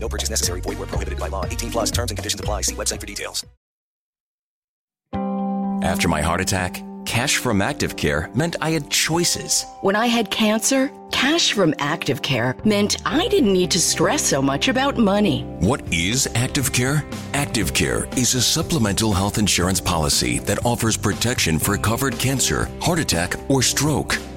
No purchase necessary. Void where prohibited by law. 18 plus terms and conditions apply. See website for details. After my heart attack, cash from Active Care meant I had choices. When I had cancer, cash from Active Care meant I didn't need to stress so much about money. What is Active Care? Active Care is a supplemental health insurance policy that offers protection for covered cancer, heart attack, or stroke,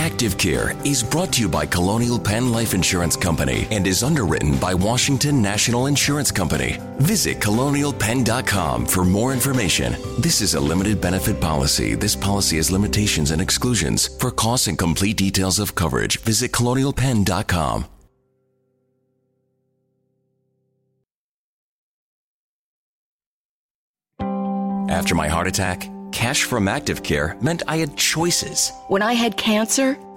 Active Care is brought to you by Colonial Penn Life Insurance Company and is underwritten by Washington National Insurance Company. Visit colonialpenn.com for more information. This is a limited benefit policy. This policy has limitations and exclusions. For costs and complete details of coverage, visit colonialpenn.com. After my heart attack, cash from Active Care meant I had choices. When I had cancer,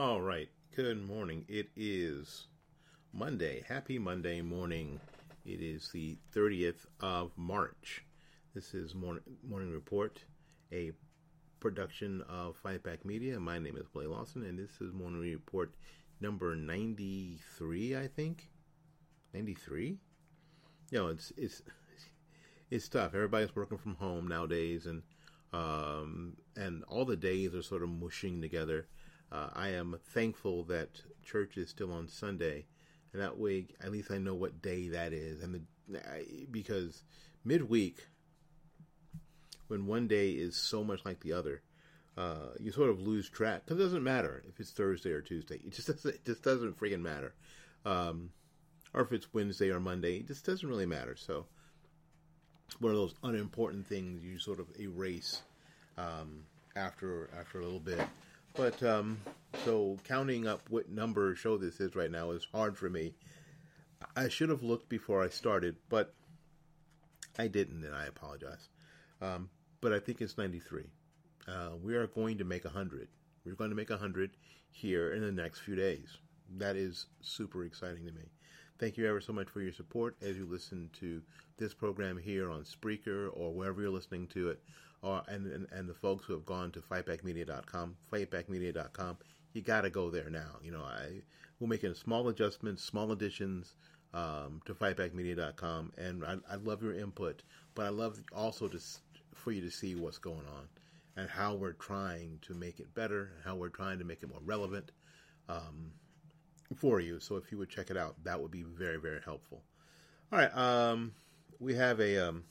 All right. Good morning. It is Monday. Happy Monday morning. It is the 30th of March. This is Morning, morning Report, a production of Fightback Media. My name is Blaine Lawson, and this is Morning Report number 93, I think. 93? You know, it's, it's, it's tough. Everybody's working from home nowadays, and, um, and all the days are sort of mushing together. Uh, I am thankful that church is still on Sunday, and that way at least I know what day that is. And the, because midweek, when one day is so much like the other, uh, you sort of lose track because it doesn't matter if it's Thursday or Tuesday. It just doesn't. It just doesn't freaking matter. Um, or if it's Wednesday or Monday, it just doesn't really matter. So, it's one of those unimportant things you sort of erase um, after after a little bit. But um, so counting up what number show this is right now is hard for me. I should have looked before I started, but I didn't, and I apologize. Um, but I think it's 93. Uh, we are going to make 100. We're going to make 100 here in the next few days. That is super exciting to me. Thank you ever so much for your support as you listen to this program here on Spreaker or wherever you're listening to it or and, and, and the folks who have gone to fightbackmedia.com, fightbackmedia.com, you got to go there now. You know, I we're making small adjustments, small additions um, to fightbackmedia.com, and I, I love your input, but I love also to for you to see what's going on and how we're trying to make it better, how we're trying to make it more relevant um, for you. So if you would check it out, that would be very very helpful. All right, um, we have a um,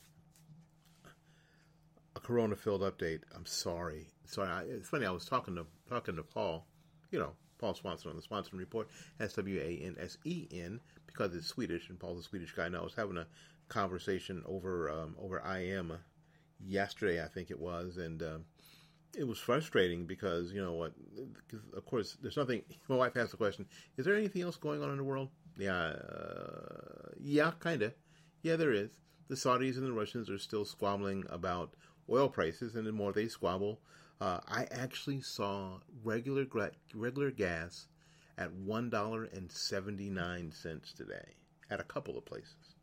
Corona filled update. I'm sorry. Sorry. I, it's funny. I was talking to talking to Paul. You know, Paul Swansen on the Swansen Report. S W A N S E N because it's Swedish and Paul's a Swedish guy. And I was having a conversation over um, over IM yesterday, I think it was, and uh, it was frustrating because you know what? of course, there's nothing. My wife asked the question: Is there anything else going on in the world? Yeah, uh, yeah, kind of. Yeah, there is. The Saudis and the Russians are still squabbling about oil prices, and the more they squabble, uh, I actually saw regular regular gas at one dollar and seventy nine cents today at a couple of places.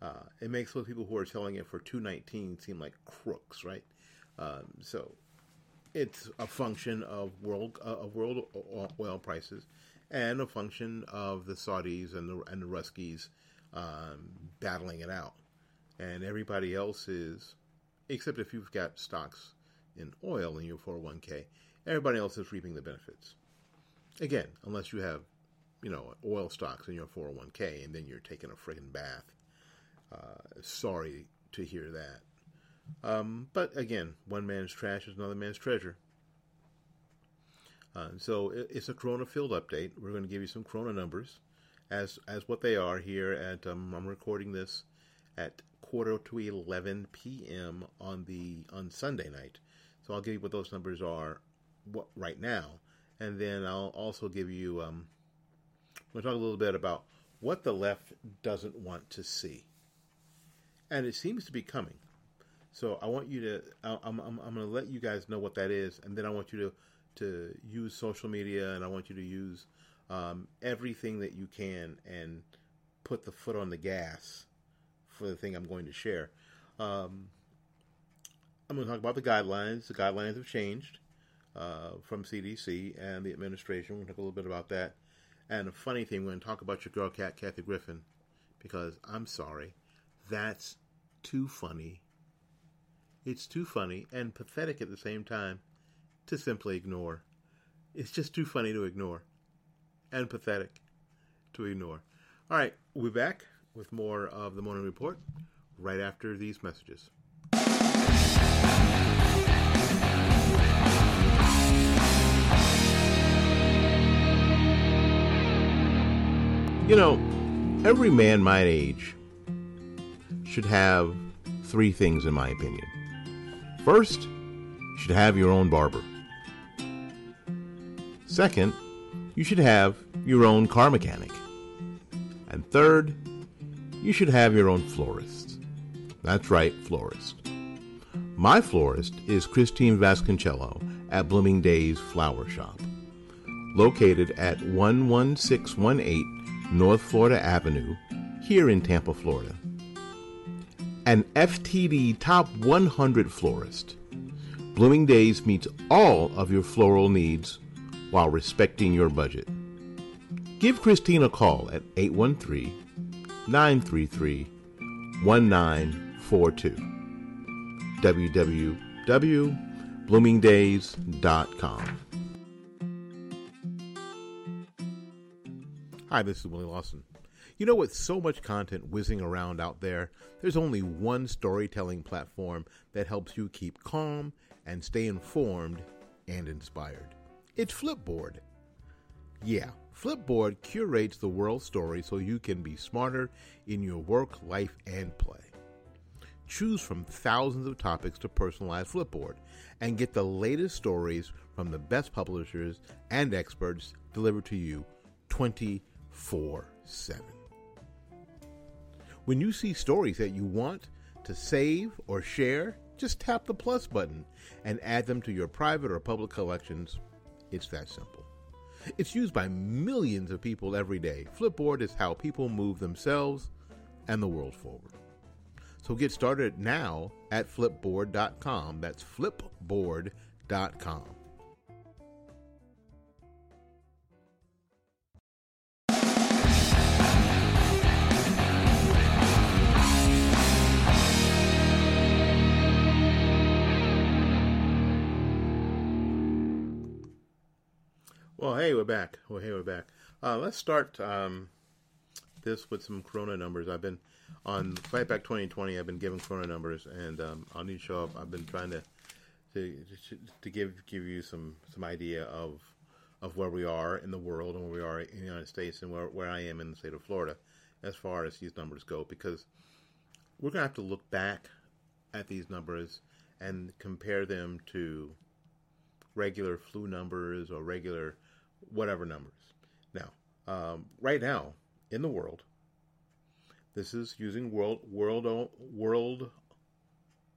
Uh, it makes those people who are selling it for two nineteen seem like crooks, right? Um, so it's a function of world uh, of world oil prices and a function of the Saudis and the and the Ruskies um, battling it out, and everybody else is, except if you've got stocks in oil in your 401k, everybody else is reaping the benefits. Again, unless you have, you know, oil stocks in your 401k, and then you're taking a friggin' bath. Uh, sorry to hear that. Um, but again, one man's trash is another man's treasure. Uh, so it, it's a Corona field update. We're going to give you some Corona numbers as as what they are here at. Um, I'm recording this at quarter to 11 p.m. on the on Sunday night. So I'll give you what those numbers are what, right now, and then I'll also give you. Um, we'll talk a little bit about what the left doesn't want to see, and it seems to be coming. So I want you to. I'm I'm, I'm going to let you guys know what that is, and then I want you to to use social media, and I want you to use um, everything that you can and put the foot on the gas for the thing I'm going to share. Um, I'm going to talk about the guidelines. The guidelines have changed uh, from CDC and the administration. We'll talk a little bit about that. And a funny thing, we're going to talk about your girl cat, Kathy Griffin, because I'm sorry, that's too funny it's too funny and pathetic at the same time to simply ignore. It's just too funny to ignore and pathetic to ignore. All right, we're back with more of the morning report right after these messages. You know, every man my age should have three things, in my opinion. First, you should have your own barber. Second, you should have your own car mechanic. And third, you should have your own florist. That's right, florist. My florist is Christine Vasconcello at Blooming Days Flower Shop, located at 11618 North Florida Avenue, here in Tampa, Florida an FTD Top 100 florist. Blooming Days meets all of your floral needs while respecting your budget. Give Christine a call at 813 933 1942. www.bloomingdays.com. Hi, this is Willie Lawson. You know, with so much content whizzing around out there, there's only one storytelling platform that helps you keep calm and stay informed and inspired. It's Flipboard. Yeah, Flipboard curates the world story so you can be smarter in your work, life, and play. Choose from thousands of topics to personalize Flipboard and get the latest stories from the best publishers and experts delivered to you 24 7. When you see stories that you want to save or share, just tap the plus button and add them to your private or public collections. It's that simple. It's used by millions of people every day. Flipboard is how people move themselves and the world forward. So get started now at flipboard.com. That's flipboard.com. Well, hey, we're back. Well, hey, we're back. Uh, let's start um, this with some Corona numbers. I've been on Fight Back 2020. I've been giving Corona numbers, and um, on each show, I've been trying to to to give give you some some idea of of where we are in the world and where we are in the United States and where where I am in the state of Florida, as far as these numbers go, because we're gonna have to look back at these numbers and compare them to regular flu numbers or regular whatever numbers. Now, um, right now in the world, this is using world world world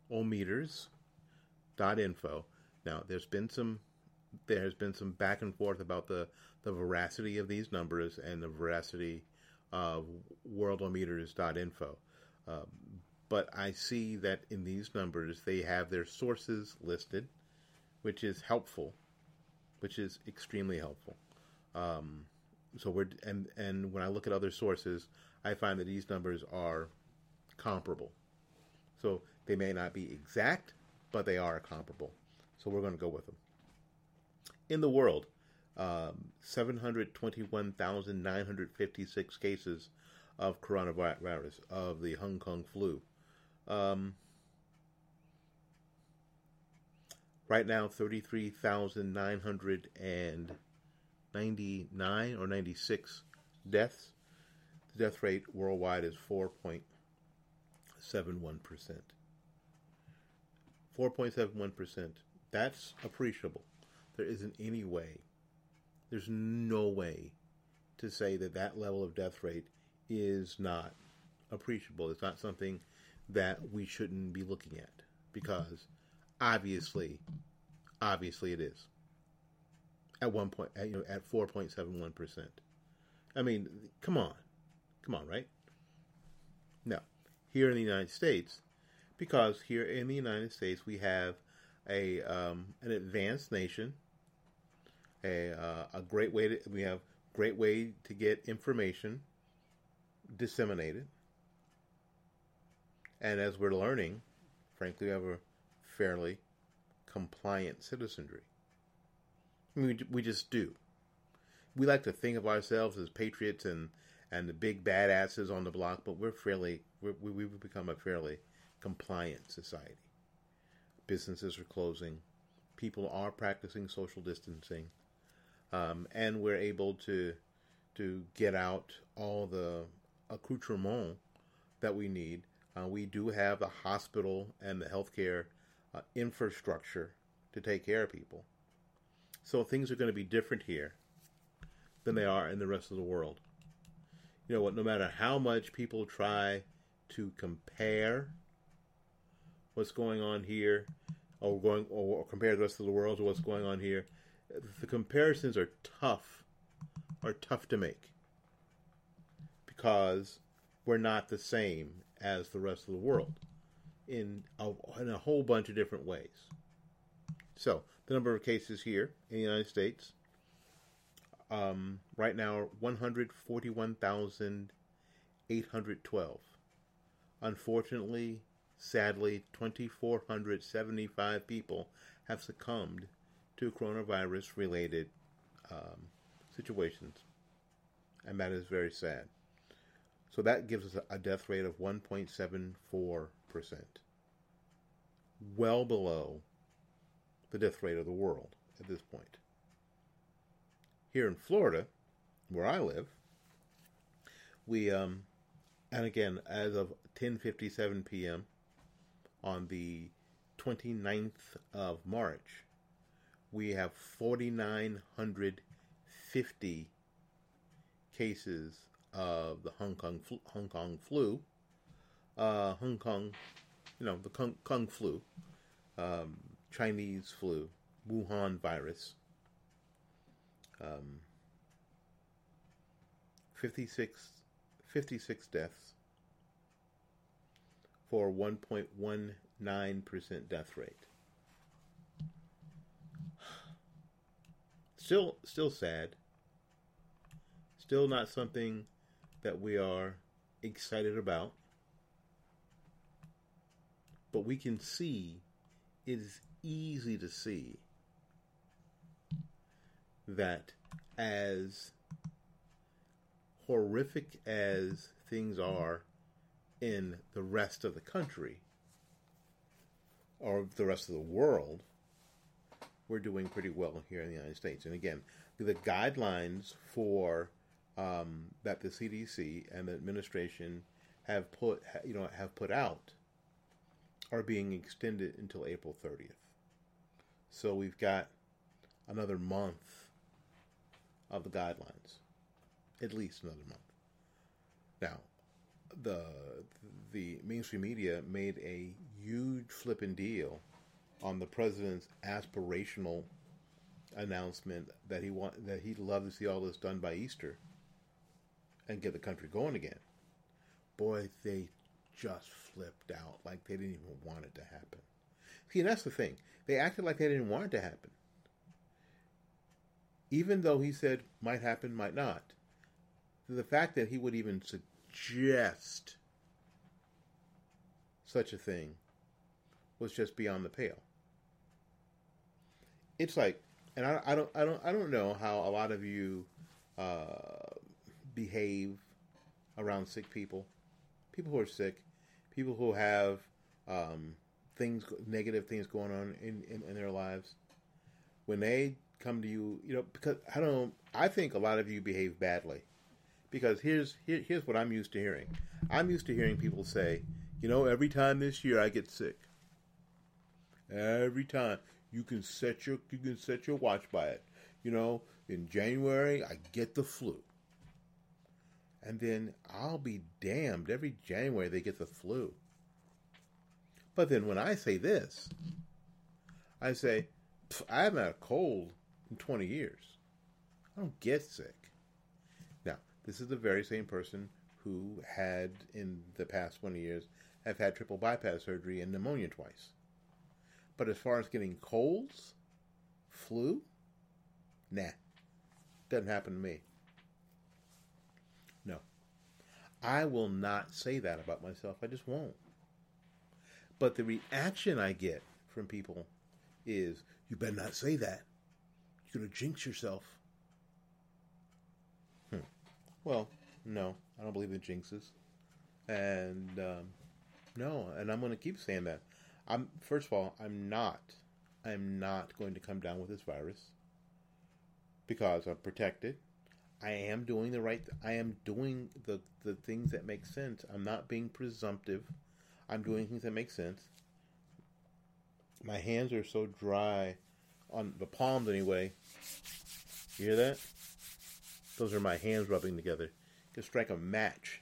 meters dot info. Now, there's been some there has been some back and forth about the the veracity of these numbers and the veracity of worldometers.info. Um, but I see that in these numbers they have their sources listed, which is helpful, which is extremely helpful. Um, so we're and and when I look at other sources, I find that these numbers are comparable. So they may not be exact, but they are comparable. So we're going to go with them. In the world, um, 721,956 cases of coronavirus, of the Hong Kong flu. Um, right now, 33,999 or 96 deaths. The death rate worldwide is 4.71%. 4.71%. That's appreciable. There isn't any way, there's no way to say that that level of death rate is not appreciable. It's not something that we shouldn't be looking at because obviously, obviously it is. At one point, at, you know, at four point seven one percent. I mean, come on, come on, right? Now, here in the United States, because here in the United States we have a um, an advanced nation, a uh, a great way to we have great way to get information disseminated. And as we're learning, frankly, we have a fairly compliant citizenry. I mean, we, just do. We like to think of ourselves as patriots and, and the big badasses on the block, but we're fairly, we're, we, we've become a fairly compliant society. Businesses are closing. People are practicing social distancing. Um, and we're able to to get out all the accoutrement that we need. Uh, we do have the hospital and the healthcare uh, infrastructure to take care of people. So things are going to be different here than they are in the rest of the world. You know what? No matter how much people try to compare what's going on here, or going or compare the rest of the world to what's going on here, the comparisons are tough, are tough to make because we're not the same as the rest of the world in a, in a whole bunch of different ways. So, the number of cases here in the United States um, right now are 141,812. Unfortunately, sadly, 2,475 people have succumbed to coronavirus related um, situations. And that is very sad. So that gives us a death rate of 1.74%. Well below the death rate of the world at this point. Here in Florida, where I live, we um and again as of 10:57 p.m. on the 29th of March, we have 4950 cases of the Hong Kong flu, Hong Kong flu, uh, Hong Kong, you know, the Kung, Kung flu, um, Chinese flu, Wuhan virus. Um, 56, 56 deaths for 1.19% death rate. Still, still sad. Still not something that we are excited about. But we can see, it is easy to see that as horrific as things are in the rest of the country or the rest of the world, we're doing pretty well here in the United States. And again, the guidelines for um, that the CDC and the administration have put you know have put out are being extended until April 30th. So we've got another month of the guidelines, at least another month. Now, the the mainstream media made a huge flipping deal on the president's aspirational announcement that he want that he'd love to see all this done by Easter and get the country going again. Boy, they just flipped out like they didn't even want it to happen. See, that's the thing. They acted like they didn't want it to happen. Even though he said might happen, might not. The fact that he would even suggest such a thing was just beyond the pale. It's like, and I, I don't, I don't, I don't know how a lot of you uh, behave around sick people, people who are sick, people who have um, things, negative things going on in, in, in their lives. When they come to you, you know, because I don't, I think a lot of you behave badly because here's here, here's what I'm used to hearing. I'm used to hearing people say, you know, every time this year I get sick. Every time you can set your you can set your watch by it. You know, in January I get the flu. And then I'll be damned every January they get the flu. But then when I say this, I say, I haven't had a cold in 20 years. I don't get sick. Now, this is the very same person who had, in the past 20 years, have had triple bypass surgery and pneumonia twice. But as far as getting colds, flu, nah, doesn't happen to me. No. I will not say that about myself. I just won't. But the reaction I get from people is, you better not say that. You're going to jinx yourself. Hmm. Well, no, I don't believe in jinxes. And um, no, and I'm going to keep saying that. I'm first of all, I'm not I'm not going to come down with this virus because I'm protected. I am doing the right I am doing the the things that make sense. I'm not being presumptive. I'm doing things that make sense. My hands are so dry on the palms anyway. You hear that? Those are my hands rubbing together. You can strike a match.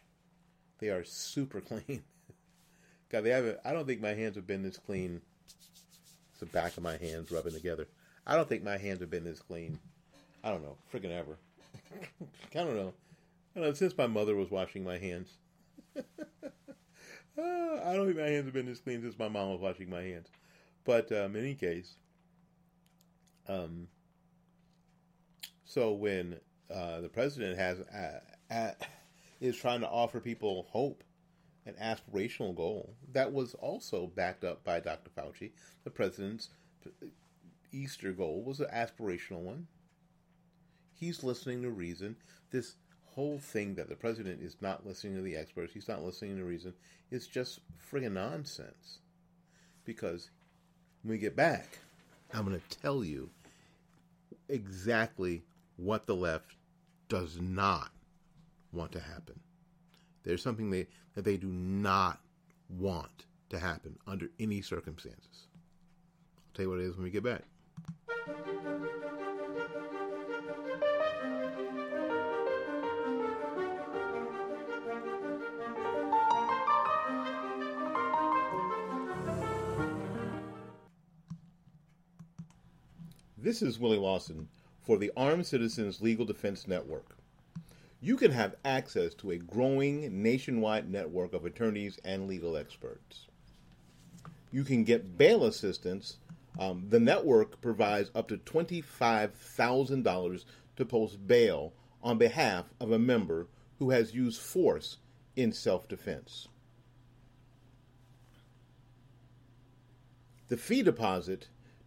They are super clean. God, they haven't. I don't think my hands have been this clean. It's the back of my hands rubbing together. I don't think my hands have been this clean. I don't know, freaking ever. I don't know. I don't know since my mother was washing my hands. uh, I don't think my hands have been as clean since my mom was washing my hands. But um, in any case, um, so when uh, the president has uh, uh, is trying to offer people hope an aspirational goal that was also backed up by Dr. Fauci. The president's Easter goal was an aspirational one. He's listening to reason. This whole thing that the president is not listening to the experts, he's not listening to reason, is just friggin' nonsense. Because when we get back, I'm going to tell you exactly what the left does not want to happen. There's something they, that they do not want to happen under any circumstances. I'll tell you what it is when we get back. This is Willie Lawson for the Armed Citizens Legal Defense Network you can have access to a growing nationwide network of attorneys and legal experts. You can get bail assistance. Um, the network provides up to $25,000 to post bail on behalf of a member who has used force in self defense. The fee deposit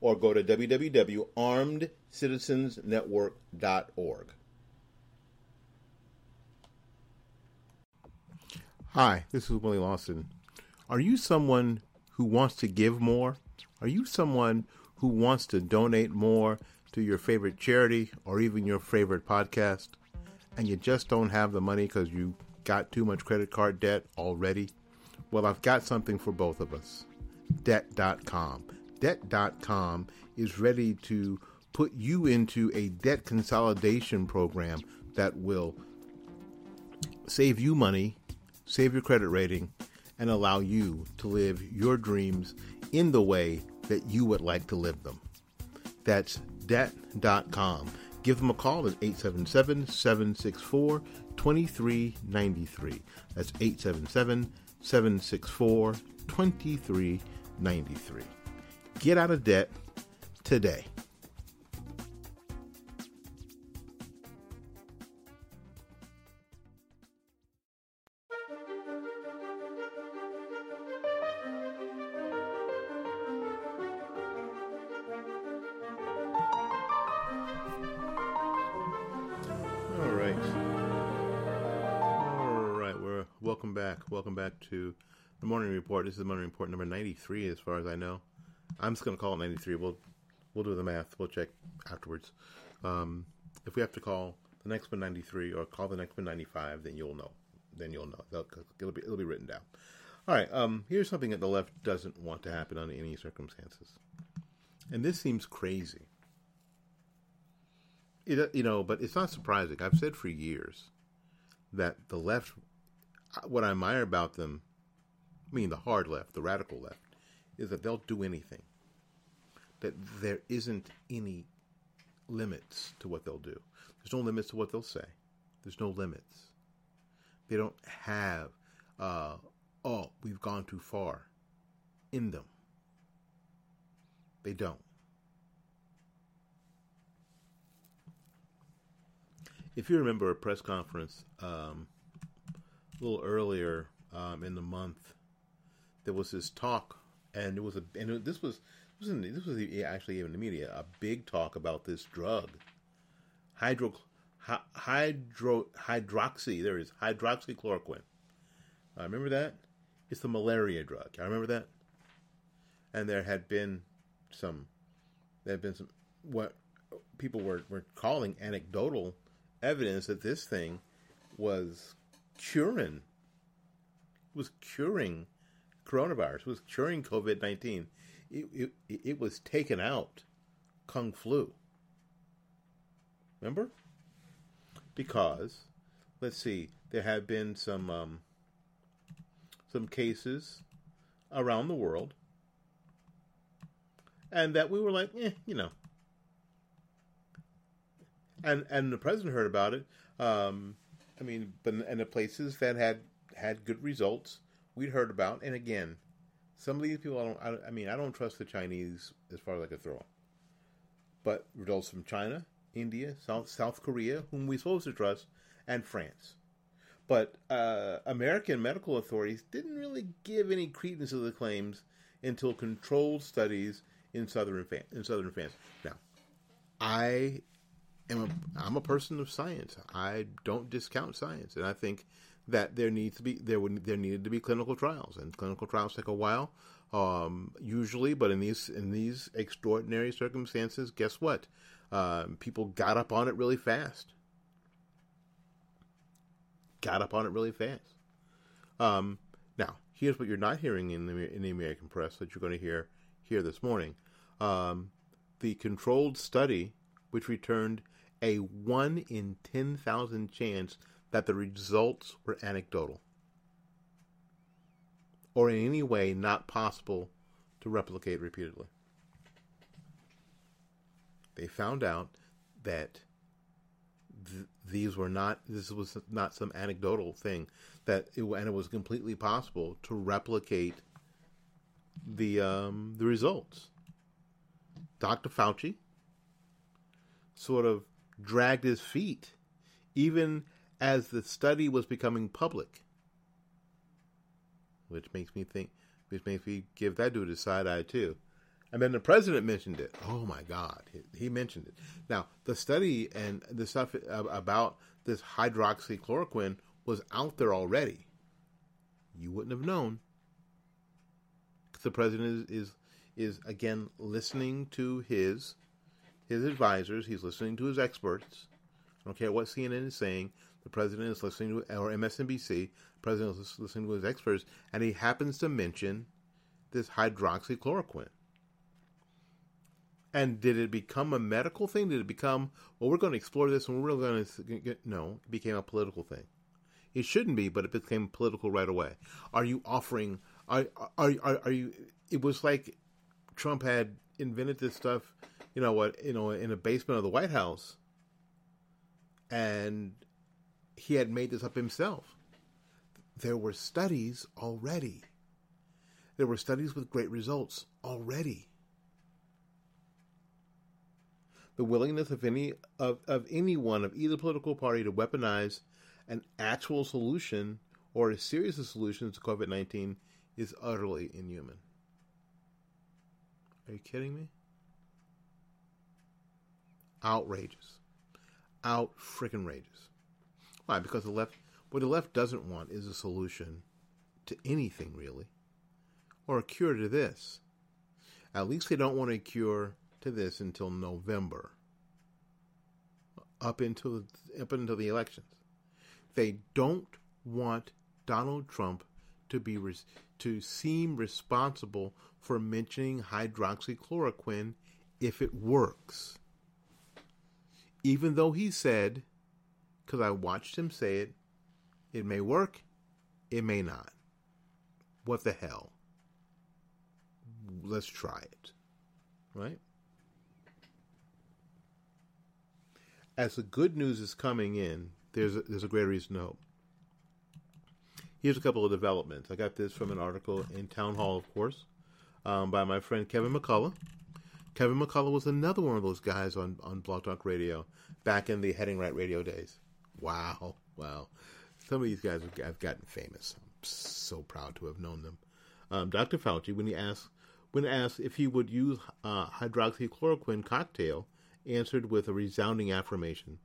or go to www.armedcitizensnetwork.org. Hi, this is Willie Lawson. Are you someone who wants to give more? Are you someone who wants to donate more to your favorite charity or even your favorite podcast? And you just don't have the money because you got too much credit card debt already? Well, I've got something for both of us debt.com. Debt.com is ready to put you into a debt consolidation program that will save you money save your credit rating, and allow you to live your dreams in the way that you would like to live them. That's debt.com. Give them a call at 877 764 2393. That's 877 764 2393. Get out of debt today. All right, we're welcome back Welcome back to the morning report. This is the morning report number 93, as far as I know. I'm just going to call it 93. We'll we'll do the math. We'll check afterwards. Um, if we have to call the next one 93 or call the next one 95, then you'll know. Then you'll know. It'll be it'll be written down. All right. Um, here's something that the left doesn't want to happen under any circumstances, and this seems crazy. It, you know, but it's not surprising. I've said for years that the left what I admire about them, I mean the hard left, the radical left, is that they'll do anything. That there isn't any limits to what they'll do. There's no limits to what they'll say. There's no limits. They don't have, uh, oh, we've gone too far in them. They don't. If you remember a press conference um, a little earlier um, in the month, there was this talk, and it was a and it, this was this was, this was actually even in the media a big talk about this drug, hydro hydro hydroxy. There is hydroxychloroquine. I uh, remember that. It's the malaria drug. I remember that. And there had been some, there had been some what people were were calling anecdotal evidence that this thing was curing was curing coronavirus, was curing COVID nineteen. It, it, it was taken out kung flu. Remember? Because let's see, there have been some um, some cases around the world, and that we were like, eh, you know. And and the president heard about it. Um, I mean, but in the places that had had good results, we'd heard about. And again, some of these people, I don't. I, I mean, I don't trust the Chinese as far as I could throw them. But results from China, India, South South Korea, whom we're supposed to trust, and France. But uh, American medical authorities didn't really give any credence to the claims until controlled studies in southern in southern France. Now, I am a, I'm a person of science. I don't discount science, and I think that there needs to be there would there needed to be clinical trials, and clinical trials take a while, um, usually. But in these in these extraordinary circumstances, guess what? Um, people got up on it really fast. Got up on it really fast. Um, now, here's what you're not hearing in the in the American press that you're going to hear here this morning. Um, the controlled study, which returned a 1 in 10,000 chance that the results were anecdotal or in any way not possible to replicate repeatedly. They found out that th- these were not this was not some anecdotal thing that it, and it was completely possible to replicate the um, the results. Dr. Fauci sort of dragged his feet, even as the study was becoming public. Which makes me think, which makes me give that dude a side eye too. And then the president mentioned it. Oh my God, he, mentioned it. Now, the study and the stuff about this hydroxychloroquine was out there already. you wouldn't have known. The president is, is is again listening to his his advisors. He's listening to his experts. I don't care what CNN is saying. The president is listening to, or MSNBC. The president is listening to his experts, and he happens to mention this hydroxychloroquine. And did it become a medical thing? Did it become, well, we're going to explore this and we're really going to get, no, it became a political thing. It shouldn't be, but it became political right away. Are you offering, are, are, are, are you, it was like Trump had invented this stuff, you know what, you know, in a basement of the White House. And he had made this up himself. There were studies already. There were studies with great results already. The willingness of any of, of anyone of either political party to weaponize an actual solution or a series of solutions to COVID nineteen is utterly inhuman. Are you kidding me? Outrageous. Out freaking rageous. Why? Because the left, what the left doesn't want is a solution to anything really, or a cure to this. At least they don't want a cure to this until November, up until up until the elections. They don't want Donald Trump to be to seem responsible for mentioning hydroxychloroquine if it works. Even though he said, because I watched him say it, it may work, it may not. What the hell? Let's try it. Right? As the good news is coming in, there's a, there's a great reason to hope. Here's a couple of developments. I got this from an article in Town Hall, of course, um, by my friend Kevin McCullough. Kevin McCullough was another one of those guys on, on Blog Talk Radio back in the Heading Right radio days. Wow, wow. Some of these guys have gotten famous. I'm so proud to have known them. Um, Dr. Fauci, when he asked when asked if he would use uh, hydroxychloroquine cocktail, answered with a resounding affirmation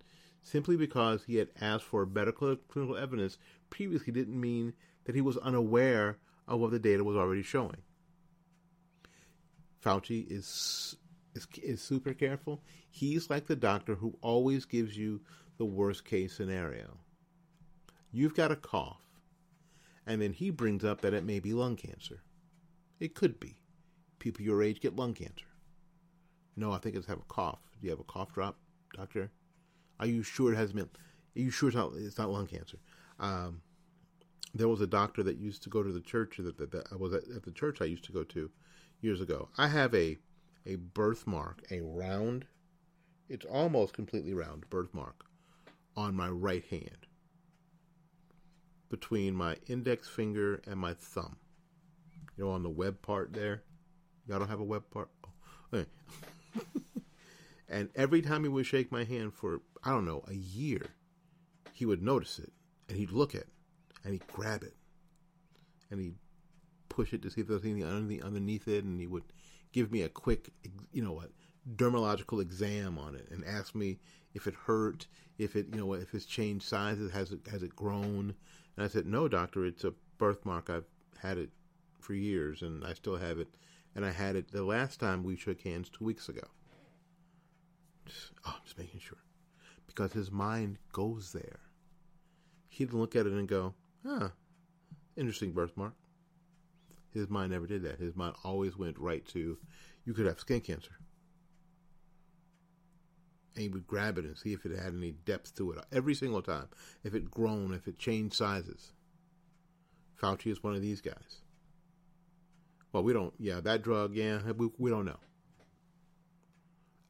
simply because he had asked for better clinical evidence previously didn't mean that he was unaware of what the data was already showing. Fauci is, is is super careful. He's like the doctor who always gives you the worst case scenario. You've got a cough, and then he brings up that it may be lung cancer. It could be. People your age get lung cancer. No, I think it's have a cough. Do you have a cough drop, doctor? Are you sure it hasn't been? Are you sure it's not, it's not lung cancer? Um, there was a doctor that used to go to the church that, that, that I was at, at, the church I used to go to years ago. I have a a birthmark, a round, it's almost completely round birthmark on my right hand between my index finger and my thumb. You know, on the web part there. Y'all don't have a web part. Oh. Okay. and every time he would shake my hand for I don't know, a year, he would notice it and he'd look at it and he'd grab it and he'd push it to see if there's anything underneath it and he would give me a quick, you know what, dermatological exam on it and ask me if it hurt, if it, you know, if it's changed sizes, has it, has it grown? And I said, no, doctor, it's a birthmark. I've had it for years and I still have it. And I had it the last time we shook hands two weeks ago. Just, oh, I'm just making sure because his mind goes there. He'd look at it and go, huh, interesting birthmark. His mind never did that. His mind always went right to, you could have skin cancer. And he would grab it and see if it had any depth to it every single time. If it grown, if it changed sizes. Fauci is one of these guys. Well, we don't, yeah, that drug, yeah, we, we don't know.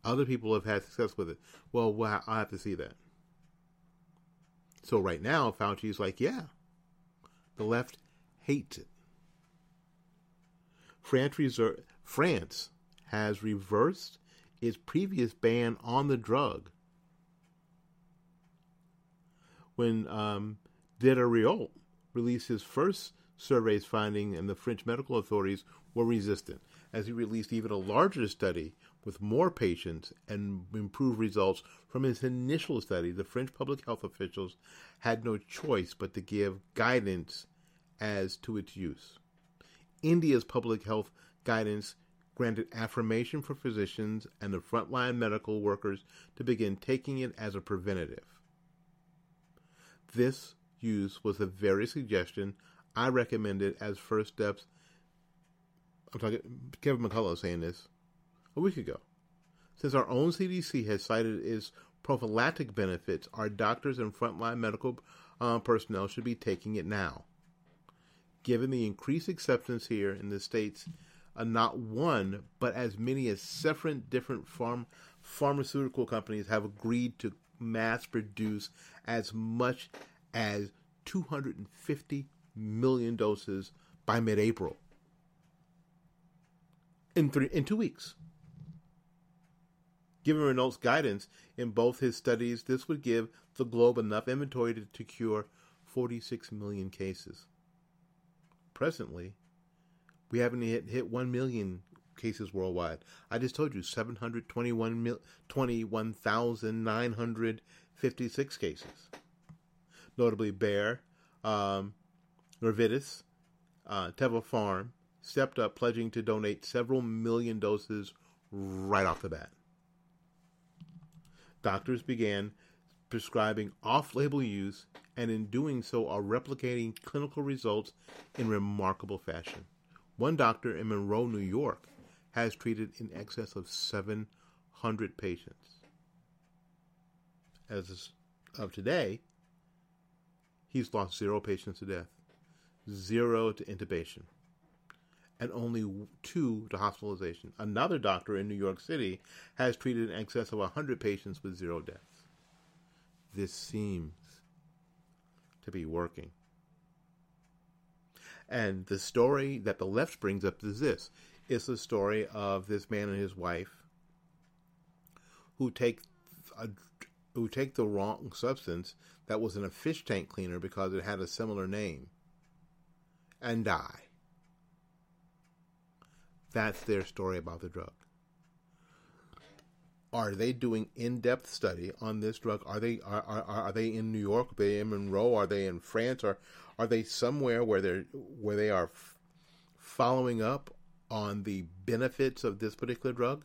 Other people have had success with it. Well, well I have to see that. So right now, Fauci is like, yeah, the left hates it. France, reser- France has reversed its previous ban on the drug. When um, Diderot released his first surveys finding, and the French medical authorities were resistant, as he released even a larger study with more patients and improved results from his initial study, the French public health officials had no choice but to give guidance as to its use. India's public health guidance granted affirmation for physicians and the frontline medical workers to begin taking it as a preventative. This use was the very suggestion I recommended as first steps. I'm talking Kevin McCullough saying this a week ago. Since our own CDC has cited its prophylactic benefits, our doctors and frontline medical uh, personnel should be taking it now. Given the increased acceptance here in the States, uh, not one, but as many as seven different farm, pharmaceutical companies have agreed to mass produce as much as 250 million doses by mid April. In, three, in two weeks. Given Renault's guidance in both his studies, this would give the globe enough inventory to, to cure 46 million cases. Presently, we haven't hit, hit 1 million cases worldwide. I just told you 721,956 cases. Notably, Bayer, um, Novartis, uh, Teva Pharm stepped up, pledging to donate several million doses right off the bat doctors began prescribing off label use and in doing so are replicating clinical results in remarkable fashion. One doctor in Monroe, New York, has treated in excess of 700 patients. As of today, he's lost zero patients to death, zero to intubation and only two to hospitalization. Another doctor in New York City has treated in excess of 100 patients with zero deaths. This seems to be working. And the story that the left brings up is this it's the story of this man and his wife who take a, who take the wrong substance that was in a fish tank cleaner because it had a similar name and die. That's their story about the drug. Are they doing in-depth study on this drug? Are they are, are, are they in New York? Are they in Monroe? Are they in France? Or are they somewhere where they're where they are f- following up on the benefits of this particular drug?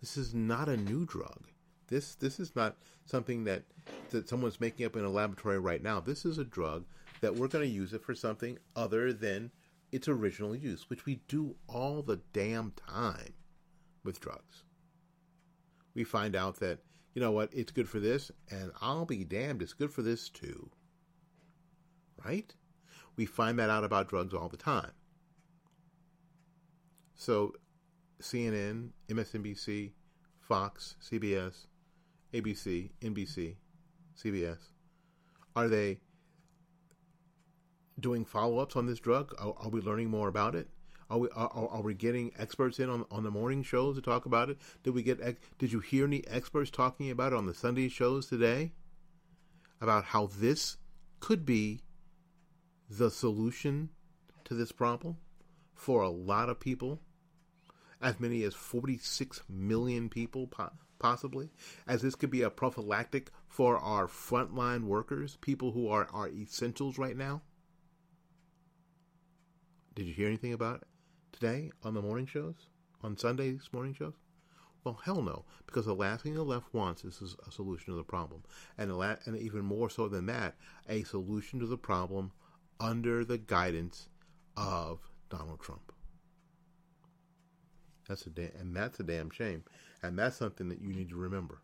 This is not a new drug. This this is not something that that someone's making up in a laboratory right now. This is a drug that we're going to use it for something other than its original use, which we do all the damn time with drugs. We find out that, you know what, it's good for this, and I'll be damned, it's good for this too. Right? We find that out about drugs all the time. So, CNN, MSNBC, Fox, CBS, ABC, NBC, CBS, are they doing follow ups on this drug? Are, are, we learning more about it? Are we are, are, we getting experts in on, on the morning shows to talk about it? Did we get did you hear any experts talking about it on the Sunday shows today? About how this could be the solution to this problem for a lot of people, as many as 46 million people po- possibly, as this could be a prophylactic for our frontline workers, people who are, are essentials right now. Did you hear anything about today on the morning shows? On Sunday's morning shows? Well, hell no, because the last thing the left wants is a solution to the problem, and la- and even more so than that, a solution to the problem under the guidance of Donald Trump. That's a da- and that's a damn shame, and that's something that you need to remember.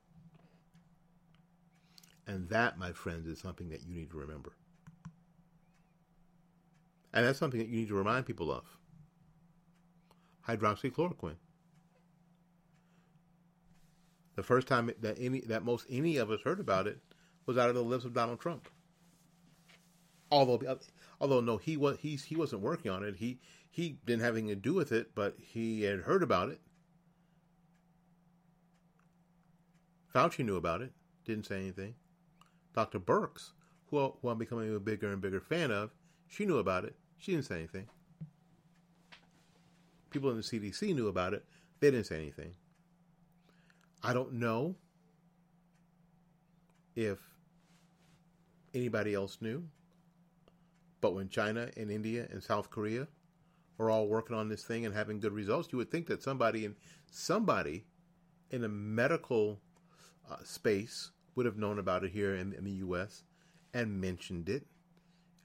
And that, my friends, is something that you need to remember. And that's something that you need to remind people of. Hydroxychloroquine. The first time that any that most any of us heard about it was out of the lips of Donald Trump. Although, although no, he was he he wasn't working on it. He he didn't have anything to do with it, but he had heard about it. Fauci knew about it, didn't say anything. Dr. Birx, who, who I'm becoming a bigger and bigger fan of, she knew about it, she didn't say anything. People in the CDC knew about it. They didn't say anything. I don't know if anybody else knew, But when China and India and South Korea are all working on this thing and having good results, you would think that somebody in somebody in a medical uh, space would have known about it here in, in the U.S. and mentioned it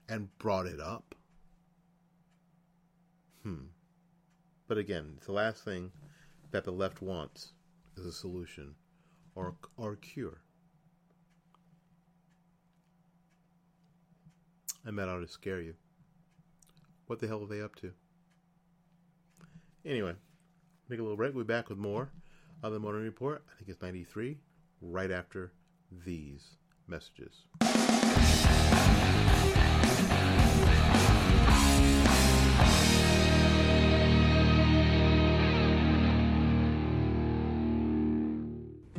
and brought it up. Hmm. But again, the last thing that the left wants is a solution or or a cure. And that ought to scare you. What the hell are they up to? Anyway, make a little break. We'll be back with more of the Morning Report. I think it's 93, right after these messages.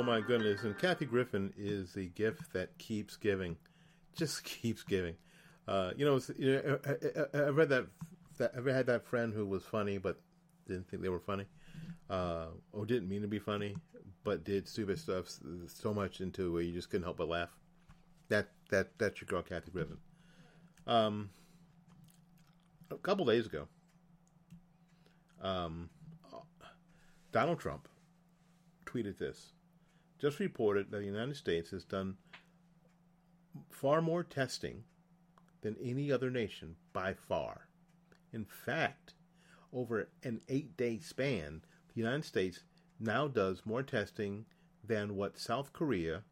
Oh my goodness! And Kathy Griffin is the gift that keeps giving, just keeps giving. Uh, you know, you know I, I, I, read that, that. Ever had that friend who was funny but didn't think they were funny, uh, or didn't mean to be funny, but did stupid stuff so much into where you just couldn't help but laugh. That that that's your girl, Kathy Griffin. Um, a couple days ago, um, Donald Trump tweeted this just reported that the United States has done far more testing than any other nation by far. In fact, over an eight day span, the United States now does more testing than what South Korea,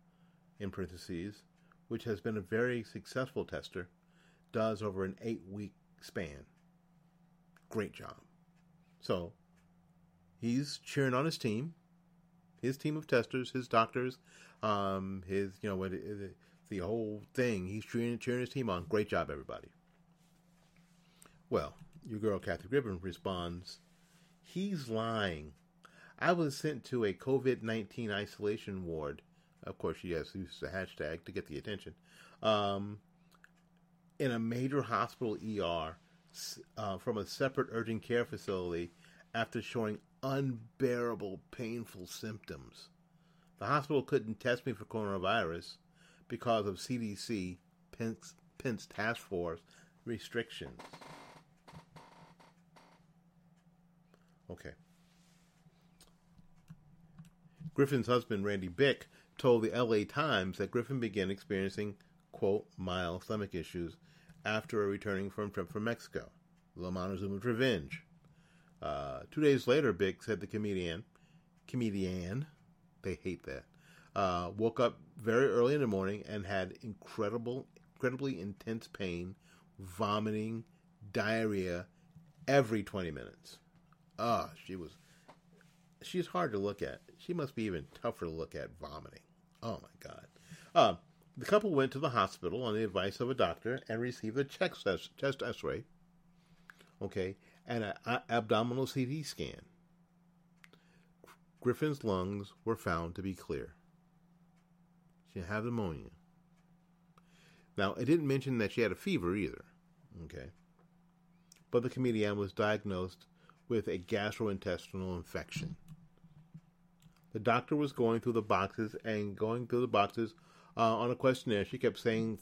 in parentheses, which has been a very successful tester, does over an eight week span. Great job. So, he's cheering on his team his team of testers, his doctors, um, his you know what the whole thing. He's cheering, cheering his team on. Great job, everybody. Well, your girl Kathy Griffin responds, "He's lying. I was sent to a COVID nineteen isolation ward. Of course, she has used the hashtag to get the attention. Um, in a major hospital ER uh, from a separate urgent care facility after showing unbearable, painful symptoms. The hospital couldn't test me for coronavirus because of CDC Pence, Pence task force restrictions. Okay. Griffin's husband, Randy Bick, told the LA Times that Griffin began experiencing, quote, mild stomach issues after returning from trip from Mexico. Lil Montezuma's revenge. Uh, two days later, Bick said the comedian, comedian, they hate that, uh, woke up very early in the morning and had incredible, incredibly intense pain, vomiting, diarrhea every 20 minutes. Ah, she was, she's hard to look at. She must be even tougher to look at vomiting. Oh my God. Uh, the couple went to the hospital on the advice of a doctor and received a chest, chest x-ray okay, and an abdominal CT scan. Griffin's lungs were found to be clear. She had pneumonia. Now, it didn't mention that she had a fever either, okay? But the comedian was diagnosed with a gastrointestinal infection. The doctor was going through the boxes and going through the boxes uh, on a questionnaire. She kept saying,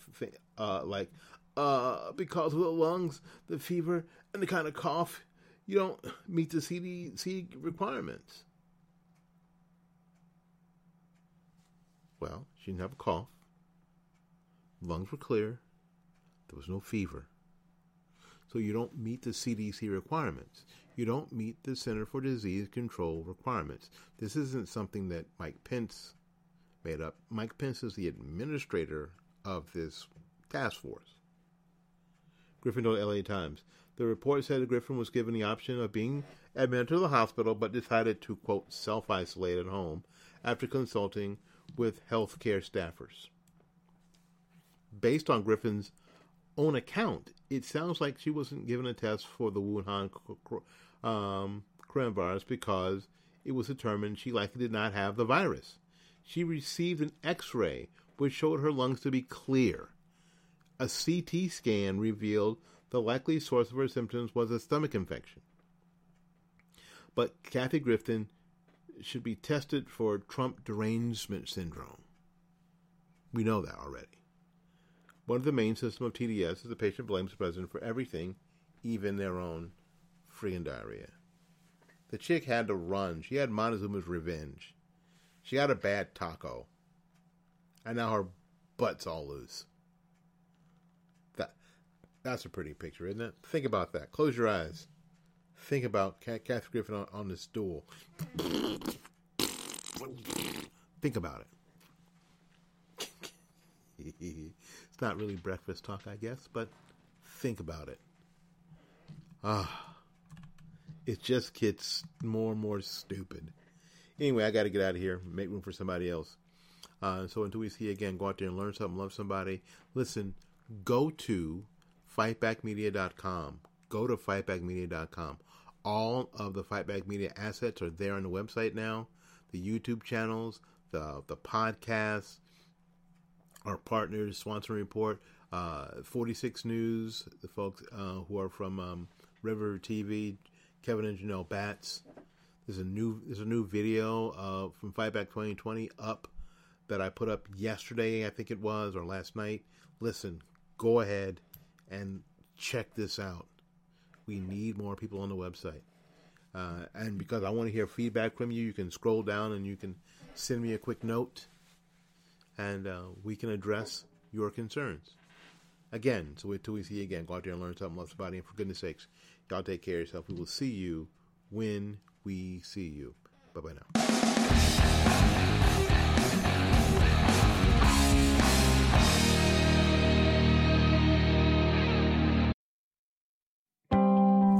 uh, like, uh, because of the lungs, the fever, and the kind of cough, you don't meet the CDC requirements. Well, she didn't have a cough. Lungs were clear. There was no fever. So you don't meet the CDC requirements. You don't meet the Center for Disease Control requirements. This isn't something that Mike Pence made up. Mike Pence is the administrator of this task force. Griffin told LA Times. The report said that Griffin was given the option of being admitted to the hospital, but decided to, quote, self isolate at home after consulting with healthcare staffers. Based on Griffin's own account, it sounds like she wasn't given a test for the Wuhan um, coronavirus because it was determined she likely did not have the virus. She received an x ray which showed her lungs to be clear a CT scan revealed the likely source of her symptoms was a stomach infection. But Kathy Griffin should be tested for Trump derangement syndrome. We know that already. One of the main systems of TDS is the patient blames the president for everything, even their own freaking diarrhea. The chick had to run. She had Montezuma's revenge. She had a bad taco. And now her butt's all loose. That's a pretty picture, isn't it? Think about that. Close your eyes. Think about Kathy Griffin on, on the stool. Think about it. it's not really breakfast talk, I guess, but think about it. Ah, it just gets more and more stupid. Anyway, I got to get out of here. Make room for somebody else. Uh, so until we see you again, go out there and learn something, love somebody. Listen, go to fightbackmedia.com. Go to fightbackmedia.com. All of the Fightback Media assets are there on the website now. The YouTube channels, the the podcasts, our partners, Swansen Report, uh, 46 News, the folks uh, who are from um, River TV, Kevin and Janelle Batts. There's a new there's a new video uh, from Fightback 2020 up that I put up yesterday, I think it was, or last night. Listen, go ahead, and check this out. We need more people on the website. Uh, and because I want to hear feedback from you, you can scroll down and you can send me a quick note and uh, we can address your concerns. Again, so until we see you again, go out there and learn something, love somebody, and for goodness sakes, y'all take care of yourself. We will see you when we see you. Bye bye now.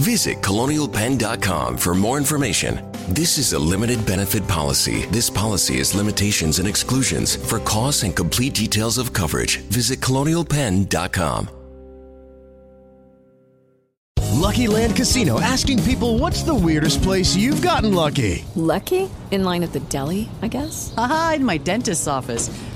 Visit colonialpenn.com for more information. This is a limited benefit policy. This policy has limitations and exclusions. For costs and complete details of coverage, visit colonialpenn.com. Lucky Land Casino asking people what's the weirdest place you've gotten lucky? Lucky? In line at the deli, I guess? Aha, in my dentist's office.